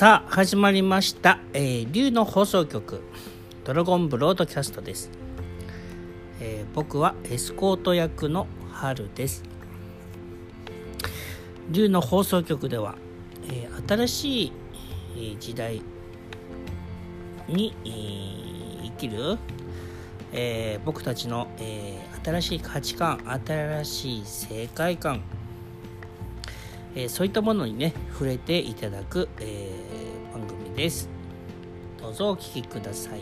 さあ始まりました、えー、竜の放送局ドラゴンブロードキャストです、えー僕はエスコート役の春です。竜の放送局では、えー新しい、えー時代に、えー生きる、えー僕たちの、えー新しい価値観新しい世界観えーそういったものにね触れていただく、えーです。どうぞお聞きください、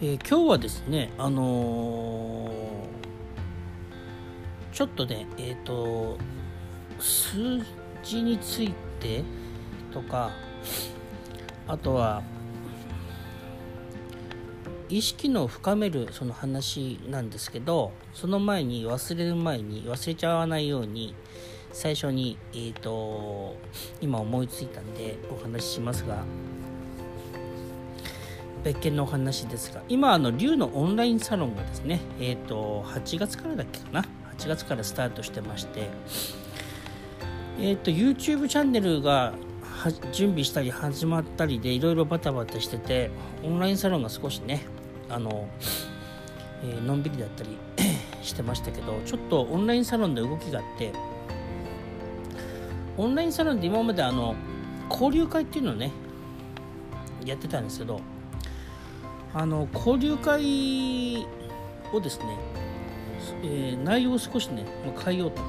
えー今日はですねあのーちょっとねえっ、と数字についてとかあとは意識の深めるその話なんですけどその前に忘れる前に忘れちゃわないように最初にえー、と今思いついたんでお話ししますが別件のお話ですが今あの龍のオンラインサロンがですねえっ、と8月からだっけかな？8月からスタートしてましてえっ、と YouTube チャンネルが準備したり始まったりでいろいろバタバタしててオンラインサロンが少しねあの、えーのんびりだったり してましたけどちょっとオンラインサロンで動きがあってオンラインサロンで今まであの交流会っていうのをねやってたんですけどあの交流会をですね、えー内容を少しねまあ変えようと。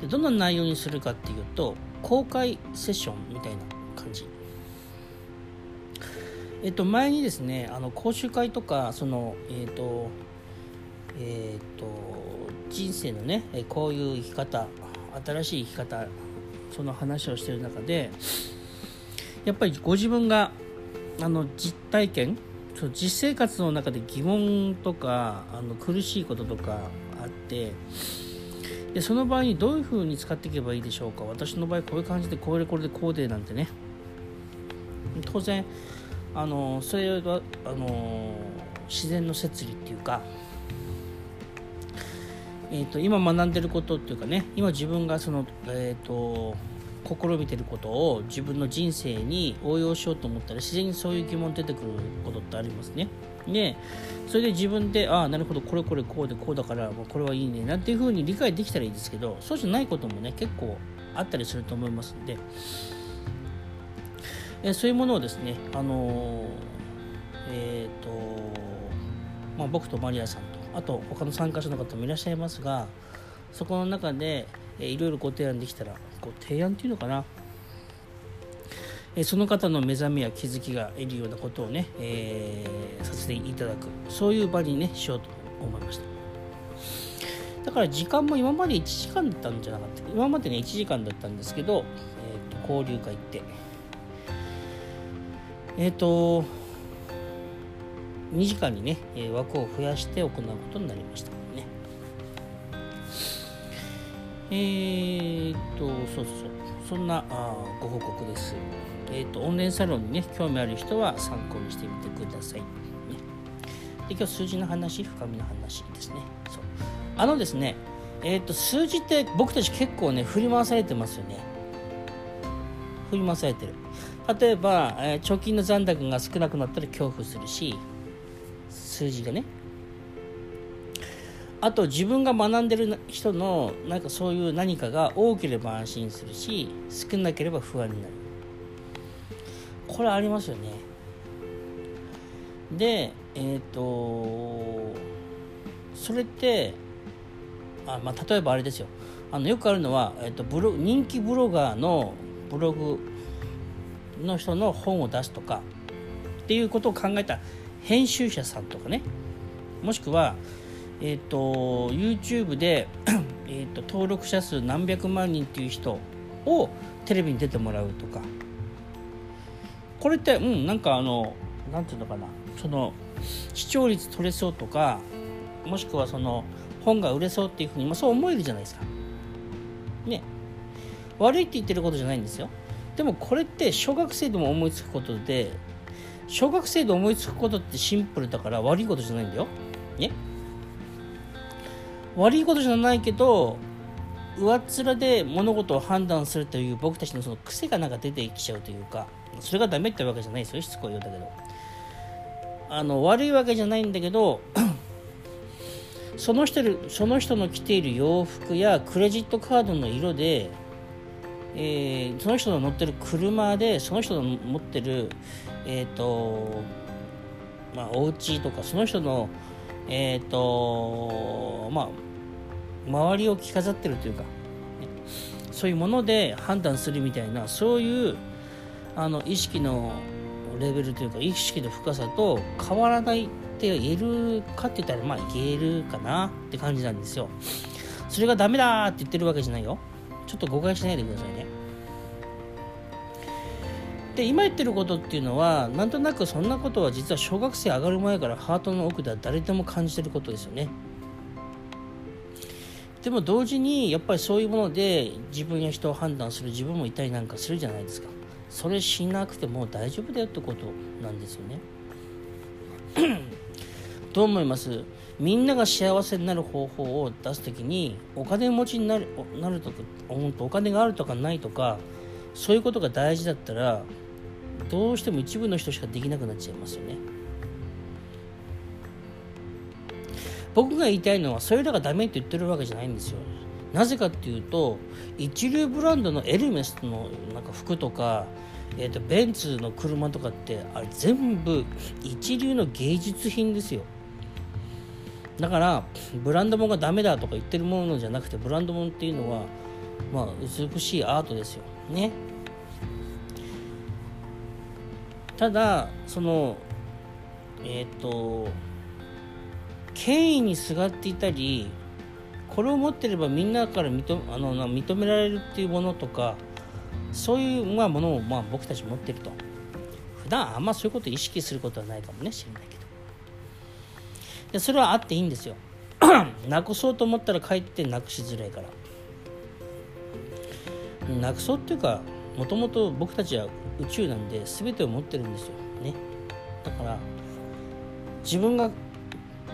でどんな内容にするかっていうと公開セッションみたいな感じ。えっと前にですねあの講習会とかそのえっとえっと人生のねこういう生き方新しい生き方その話をしてる中でやっぱりご自分があの実体験そう実生活の中で疑問とかあの苦しいこととかあってでその場合にどういうふうに使っていけばいいでしょうか？私の場合こういう感じでこれこれでこうでなんてね。当然あのそれはあの自然の摂理っていうか、えー、と今学んでることっていうかね今自分がその、えー、と試みてることを自分の人生に応用しようと思ったら自然にそういう疑問出てくることってありますね。でそれで自分でああなるほどこれこれこうでこうだからもうこれはいいねなんていうふうに理解できたらいいですけどそうじゃないこともね結構あったりすると思いますんでえそういうものをですねあのーえっ、とまあ僕とマリアさんあと他の参加者の方もいらっしゃいますがそこの中で、いろいろご提案できたらご提案っていうのかな。その方の目覚めや気づきが得るようなことをね、えーさせていただく。そういう場にねしようと思いました。だから時間も今まで1時間だったんじゃなかった。今までね1時間だったんですけど、えーと交流会行って。えっ、と2時間にね、えー枠を増やして行うことになりましたねえー、と、そうそうそ、んなあご報告です。えー、と、オンラインサロンにね、興味ある人は参考にしてみてください。ね、で今日数字の話、深みの話ですね。そうあのですね、えー、と、数字って僕たち結構ね、振り回されてますよね。振り回されてる。例えば、えー貯金の残高が少なくなったら恐怖するし、数字がね、あと自分が学んでる人のなんかそういう何かが多ければ安心するし少なければ不安になる。これありますよね。でえっ、とそれってあ、まあ、例えばあれですよ。あのよくあるのは、えー、とブロ人気ブロガーのブログの人の本を出すとかっていうことを考えた編集者さんとかね。もしくはえっ、と YouTube で、えー、と登録者数何百万人っていう人をテレビに出てもらうとか。これってうんなんかあのなんていうのかな。その視聴率取れそうとかもしくはその本が売れそうっていうふうに、まあ、そう思えるじゃないですか。ね。悪いって言ってることじゃないんですよ。でもこれって小学生でも思いつくことで小学生で思いつくことってシンプルだから悪いことじゃないんだよ。ね？悪いことじゃないけど上っ面で物事を判断するという僕たちのその癖がなんか出てきちゃうというかそれがダメってわけじゃないですよしつこいようだけど。あの悪いわけじゃないんだけどその人その人の着ている洋服やクレジットカードの色で、えー、その人の乗ってる車でその人の持ってるえっ、ー、とまあお家とかその人のえ、ー、とまあ周りを着飾ってるというか、そういうもので判断するみたいなそういうあの意識のレベルというか意識の深さと変わらないって言えるかって言ったらまあ言えるかなって感じなんですよ。それがダメだって言ってるわけじゃないよ。ちょっと誤解しないでくださいね。で今言ってることっていうのはなんとなくそんなことは実は小学生上がる前からハートの奥では誰でも感じてることですよね。でも同時にやっぱりそういうもので自分や人を判断する自分もいたりなんかするじゃないですか。それしなくても大丈夫だよってことなんですよね。どう思います。みんなが幸せになる方法を出す時にお金持ちになるなるとかお金があるとかないとかそういうことが大事だったらどうしても一部の人しかできなくなっちゃいますよね。僕が言いたいのはそれらがダメって言ってるわけじゃないんですよ。なぜかっていうと一流ブランドのエルメスのなんか服とか、えーと、ベンツの車とかってあれ全部一流の芸術品ですよ。だからブランド物がダメだとか言ってるものじゃなくてブランド物っていうのはまあ美しいアートですよ。ね。ただそのえっ、ー、と権威にすがっていたりこれを持ってればみんなから認あの認められるっていうものとかそういう、まあ、ものを、まあ、僕たち持ってると。普段あんまそういうことを意識することはないかもね知らないけど。でそれはあっていいんですよ。なくそうと思ったらかえってなくしづらいから。なくそうっていうかもともと僕たちは宇宙なんで全てを持ってるんですよ。ね。だから自分が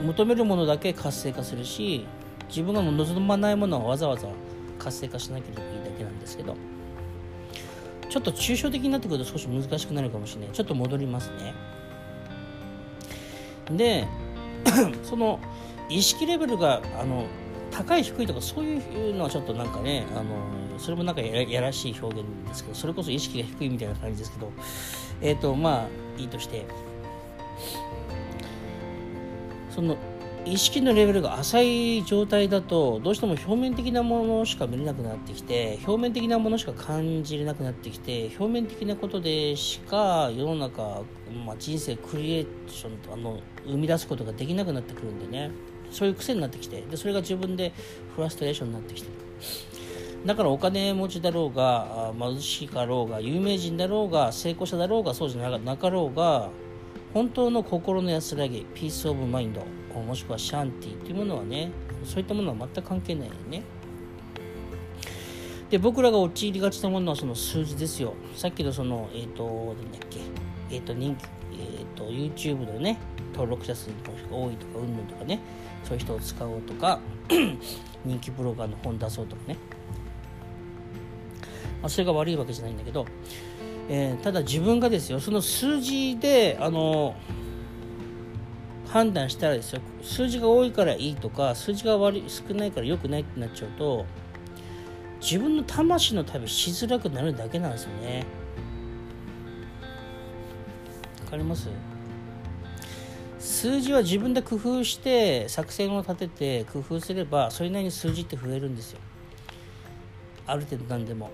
求めるものだけ活性化するし自分が望まないものはわざわざ活性化しなければいいだけなんですけどちょっと抽象的になってくると少し難しくなるかもしれない。ちょっと戻りますね。で その意識レベルがあの高い低いとかそういうのはちょっとなんかねあのそれもなんかやらしい表現ですけどそれこそ意識が低いみたいな感じですけどえっ、ー、とまあいいとしてその意識のレベルが浅い状態だとどうしても表面的なものしか見れなくなってきて表面的なものしか感じれなくなってきて表面的なことでしか世の中、まあ、人生クリエーションあの生み出すことができなくなってくるんでね。そういう癖になってきてでそれが自分でフラストレーションになってきて。るだからお金持ちだろうが貧しかろうが有名人だろうが成功者だろうがそうじゃなかろうが本当の心の安らぎ peace of mind もしくはシャンティっていうものはねそういったものは全く関係ないよね。で僕らが陥りがちなものはその数字ですよ。さっきのそのえっ、ー、と何だっけえっ、ー、と人気えっ、ー、と YouTube でね登録者数が多いとかうんぬんとかねそういう人を使おうとか 人気ブロガーの本出そうとかね、ま、それが悪いわけじゃないんだけど、えー、ただ自分がですよその数字であの判断したらですよ数字が多いからいいとか数字が悪い少ないから良くないってなっちゃうと自分の魂の旅しづらくなるだけなんですよね。わかります？数字は自分で工夫して作戦を立てて工夫すればそれなりに数字って増えるんですよ。ある程度何でも。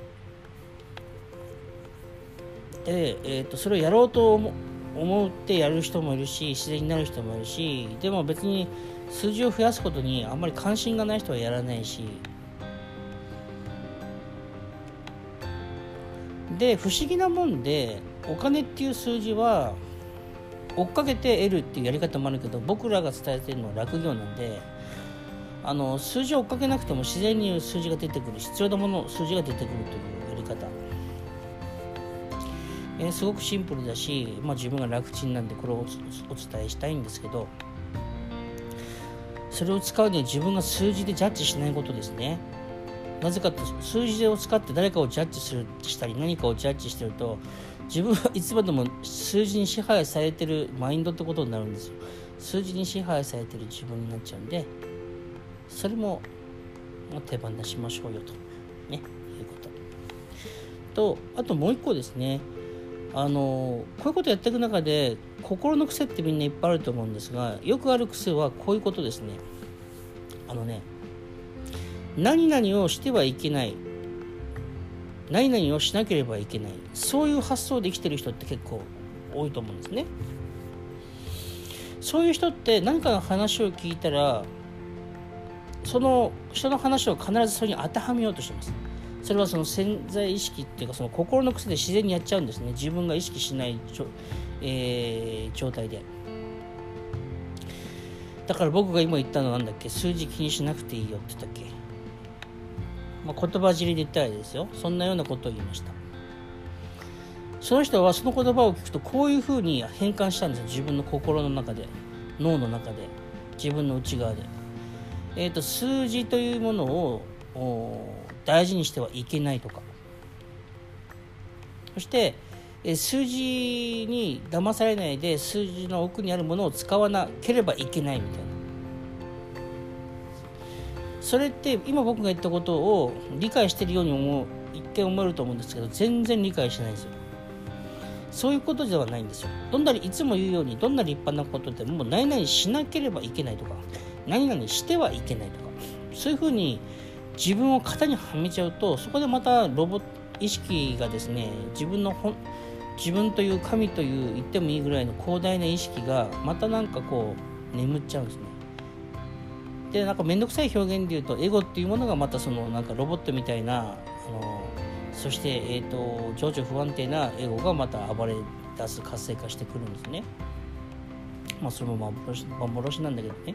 で、えーと、それをやろうと思思ってやる人もいるし自然になる人もいるしでも別に数字を増やすことにあんまり関心がない人はやらないし。で不思議なもんでお金っていう数字は追っかけて得るっていうやり方もあるけど僕らが伝えてるのは落業なんであの数字を追っかけなくても自然に数字が出てくる必要なもの数字が出てくるというえー、すごくシンプルだし、まあ、自分が楽ちんなんでこれをお伝えしたいんですけどそれを使うには自分が数字でジャッジしないことですね。なぜかと数字を使って誰かをジャッジするしたり何かをジャッジしてると自分はいつまでも数字に支配されてるマインドってことになるんですよ。数字に支配されてる自分になっちゃうんでそれも手放しましょうよとねいうこと。とあともう一個ですね。あのこういうことやっていく中で心の癖ってみんないっぱいあると思うんですがよくある癖はこういうことですね。あのね何々をしてはいけない。何々をしなければいけない。そういう発想で生きてる人って結構多いと思うんですね。そういう人って何かの話を聞いたらその人の話を必ずそれに当てはめようとしてます。それはその潜在意識っていうかその心の癖で自然にやっちゃうんですね。自分が意識しないえー、状態で。だから僕が今言ったのは何だっけ？数字気にしなくていいよって言ったっけ、まあ、言葉尻で言ったらですよ。そんなようなことを言いました。その人はその言葉を聞くとこういうふうに変換したんですよ。自分の心の中で脳の中で自分の内側で、えー、と数字というものを大事にしてはいけないとか。そして数字に騙されないで数字の奥にあるものを使わなければいけないみたいな。それって今僕が言ったことを理解してるように思う一見思えると思うんですけど全然理解してないんですよ。そういうことではないんですよ。どんなにいつも言うようにどんな立派なことでも何々しなければいけないとか何々してはいけないとかそういうふうに自分を型にはめちゃうとそこでまたロボ意識がですね自分の本自分という神という言ってもいいぐらいの広大な意識がまたなんかこう眠っちゃうんですね。でなんか面倒くさい表現で言うとエゴっていうものがまたそのなんかロボットみたいなあのそして、えーと、情緒不安定なエゴがまた暴れ出す活性化してくるんですね。まあそれも幻なんだけどね。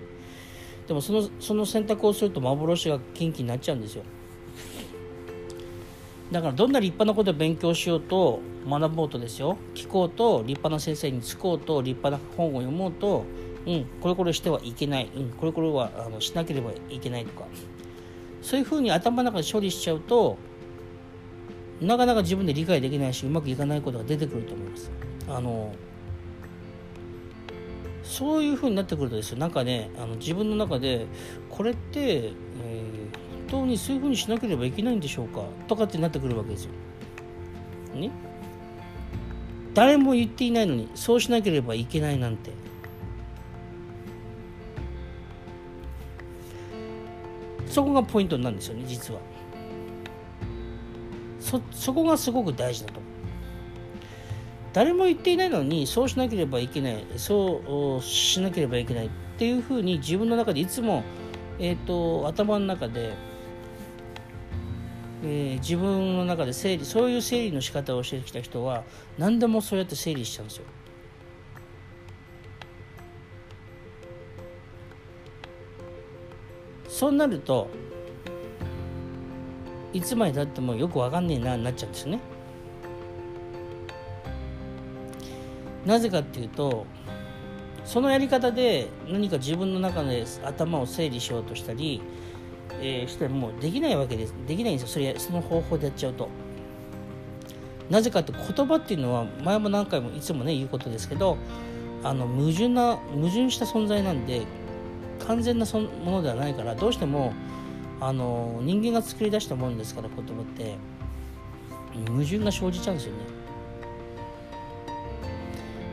でもそのその選択をすると幻が近畿になっちゃうんですよ。だからどんな立派なことを勉強しようと学ぼうとですよ聞こうと立派な先生につこうと立派な本を読もうとうんこれこれしてはいけない、うん、これこれはあのしなければいけないとかそういうふうに頭の中で処理しちゃうとなかなか自分で理解できないしうまくいかないことが出てくると思います。あのそういうふうになってくるとですよ。なんかねあの自分の中でこれって、えー当にそういうふうにしなければいけないんでしょうかとかってなってくるわけですよ。ね？誰も言っていないのにそうしなければいけないなんて。そこがポイントなんですよね実は。そそこがすごく大事だと。誰も言っていないのにそうしなければいけないそうしなければいけないっていうふうに自分の中でいつも、えーと頭の中でえー、自分の中で整理そういう整理の仕方をしてきた人は何でもそうやって整理しちゃうんですよ。そうなるといつまでたってもよくわかんねえなになっちゃうんですね。なぜかっていうとそのやり方で何か自分の中で頭を整理しようとしたりえー、してもできないわけです。できないんですよ。それその方法でやっちゃうと。なぜかって言葉っていうのは前も何回もいつもね言うことですけどあの矛盾な矛盾した存在なんで完全なそものではないからどうしてもあの人間が作り出したものですから言葉って。矛盾が生じちゃうんですよね。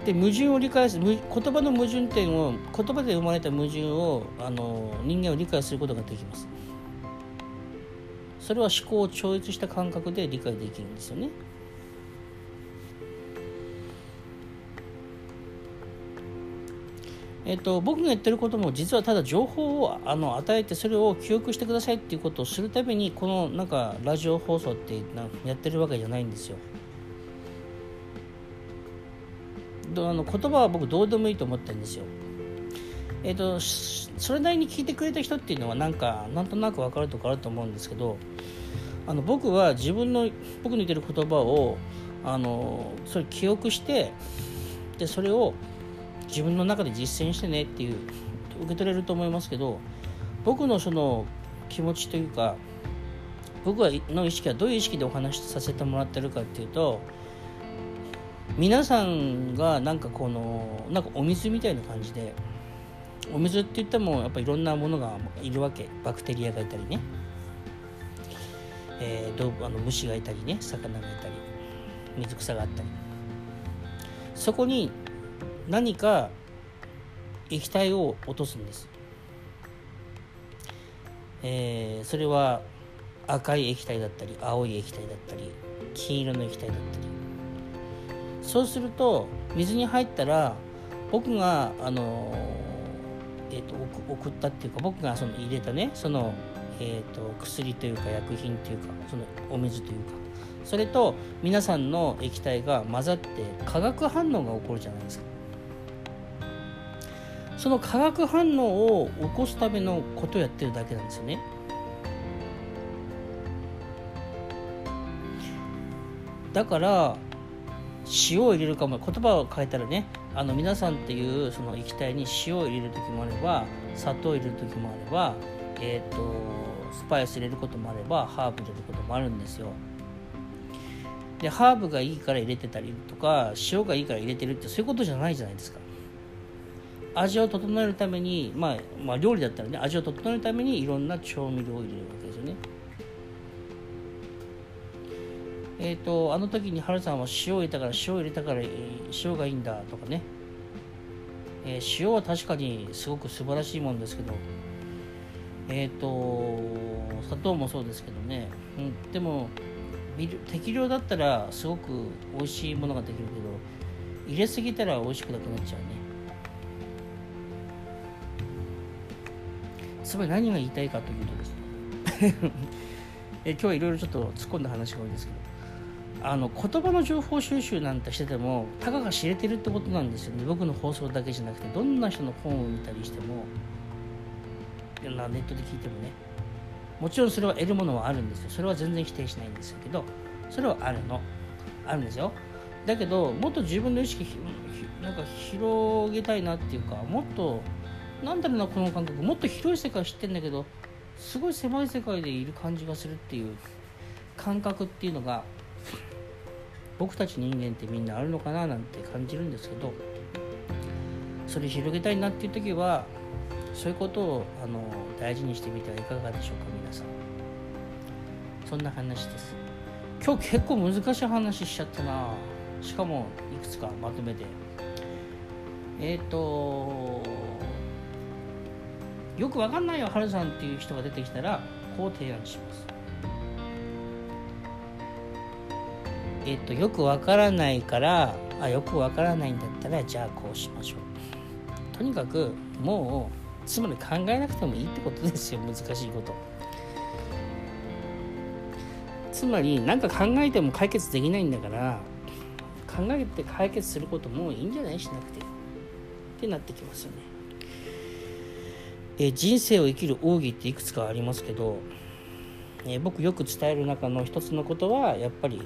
で矛盾を理解する言葉の矛盾点を言葉で生まれた矛盾をあの人間を理解することができます。それは思考を超越した感覚で理解できるんですよね。えっと、僕が言ってることも実はただ情報をあの与えてそれを記憶してくださいっていうことをするためにこのなんかラジオ放送ってやってるわけじゃないんですよ。あの言葉は僕どうでもいいと思ってるんですよ。えっ、とそれなりに聞いてくれた人っていうのはなんかなんとなく分かるとこあると思うんですけどあの僕は自分の僕の言ってる言葉をあのそれ記憶してでそれを自分の中で実践してねっていう受け取れると思いますけど僕のその気持ちというか僕はの意識はどういう意識でお話しさせてもらってるかっていうと皆さんがなんかこのなんかお水みたいな感じでお水って言ってもやっぱいろんなものがいるわけ。バクテリアがいたりね、えー、あの虫がいたりね。魚がいたり。水草があったり。そこに何か液体を落とすんです、えー、それは赤い液体だったり青い液体だったり金色の液体だったり。そうすると水に入ったら僕があの、えーと、送ったっていうか僕がその入れたねその、えーと、薬というか薬品というかそのお水というか。それと皆さんの液体が混ざって化学反応が起こるじゃないですか。その化学反応を起こすためのことをやってるだけなんですよね。だから塩を入れるかも言葉を変えたらねあの皆さんっていうその液体に塩を入れる時もあれば砂糖を入れる時もあれば、えーと、スパイス入れることもあればハーブ入れることもあるんですよ。でハーブがいいから入れてたりとか塩がいいから入れてるってそういうことじゃないじゃないですか。味を整えるために、まあ、まあ料理だったらね味を整えるためにいろんな調味料を入れるわけですよね。え、ー、とあの時にハルさんは塩を入れたから塩を入れたから塩がいいんだとかね、えー、塩は確かにすごく素晴らしいもんですけど。えっ、ー、と砂糖もそうですけどね、うん、でも適量だったらすごく美味しいものができるけど入れすぎたら美味しくなくなっちゃうね。つまり何が言いたいかというとですね え今日はいろいろちょっと突っ込んだ話が多いですけど。あの言葉の情報収集なんてしててもたかが知れてるってことなんですよね。僕の放送だけじゃなくてどんな人の本を見たりしてもいろんなネットで聞いてもね。もちろんそれは得るものはあるんですよ。それは全然否定しないんですけどそれはあるの。あるんですよ。だけどもっと自分の意識なんか広げたいなっていうかもっとなんだろうなこの感覚。もっと広い世界知ってんだけどすごい狭い世界でいる感じがするっていう感覚っていうのが僕たち人間ってみんなあるのかななんて感じるんですけどそれ広げたいなっていう時はそういうことをあの大事にしてみてはいかがでしょうか皆さん。そんな話です。今日結構難しい話しちゃったな。しかもいくつかまとめて。えっ、ー、とよくわかんないよハルさんっていう人が出てきたらこう提案します。えっと、よくわからないからあよくわからないんだったらじゃあこうしましょう。とにかくもうつまり考えなくてもいいってことですよ難しいこと。つまり何か考えても解決できないんだから考えて解決することもいいんじゃないしなくてってなってきますよね。え人生を生きる奥義っていくつかありますけど、え僕よく伝える中の一つのことはやっぱり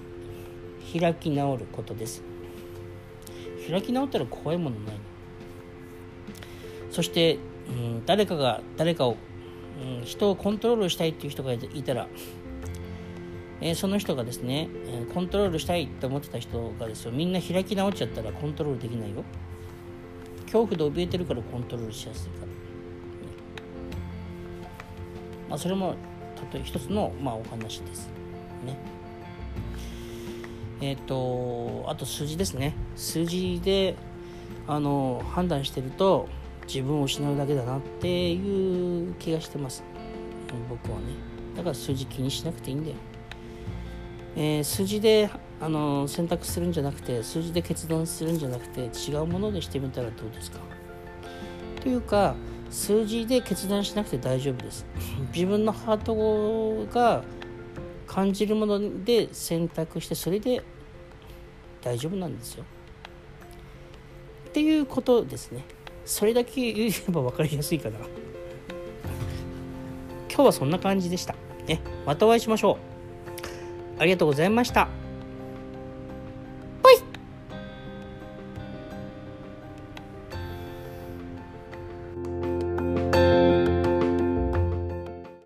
開き直ることです。開き直ったら怖いものないそして、うん、誰かが誰かを、うん、人をコントロールしたいっていう人がいたら、えー、その人がですね、え、コントロールしたいって思ってた人がですよ。みんな開き直っちゃったらコントロールできないよ。恐怖で怯えてるからコントロールしやすいから、ね、まあ、それも例え一つの、まあ、お話ですね。えっ、ー、とあと数字ですね。数字であの判断してると自分を失うだけだなっていう気がしてます。僕はね。だから数字気にしなくていいんだよ、えー、数字であの選択するんじゃなくて数字で決断するんじゃなくて違うものでしてみたらどうですか。というか数字で決断しなくて大丈夫です。自分のハートが感じるもので選択してそれで大丈夫なんですよ。っていうことですね。それだけ言えば分かりやすいかな。今日はそんな感じでした。ね、またお会いしましょう。ありがとうございました。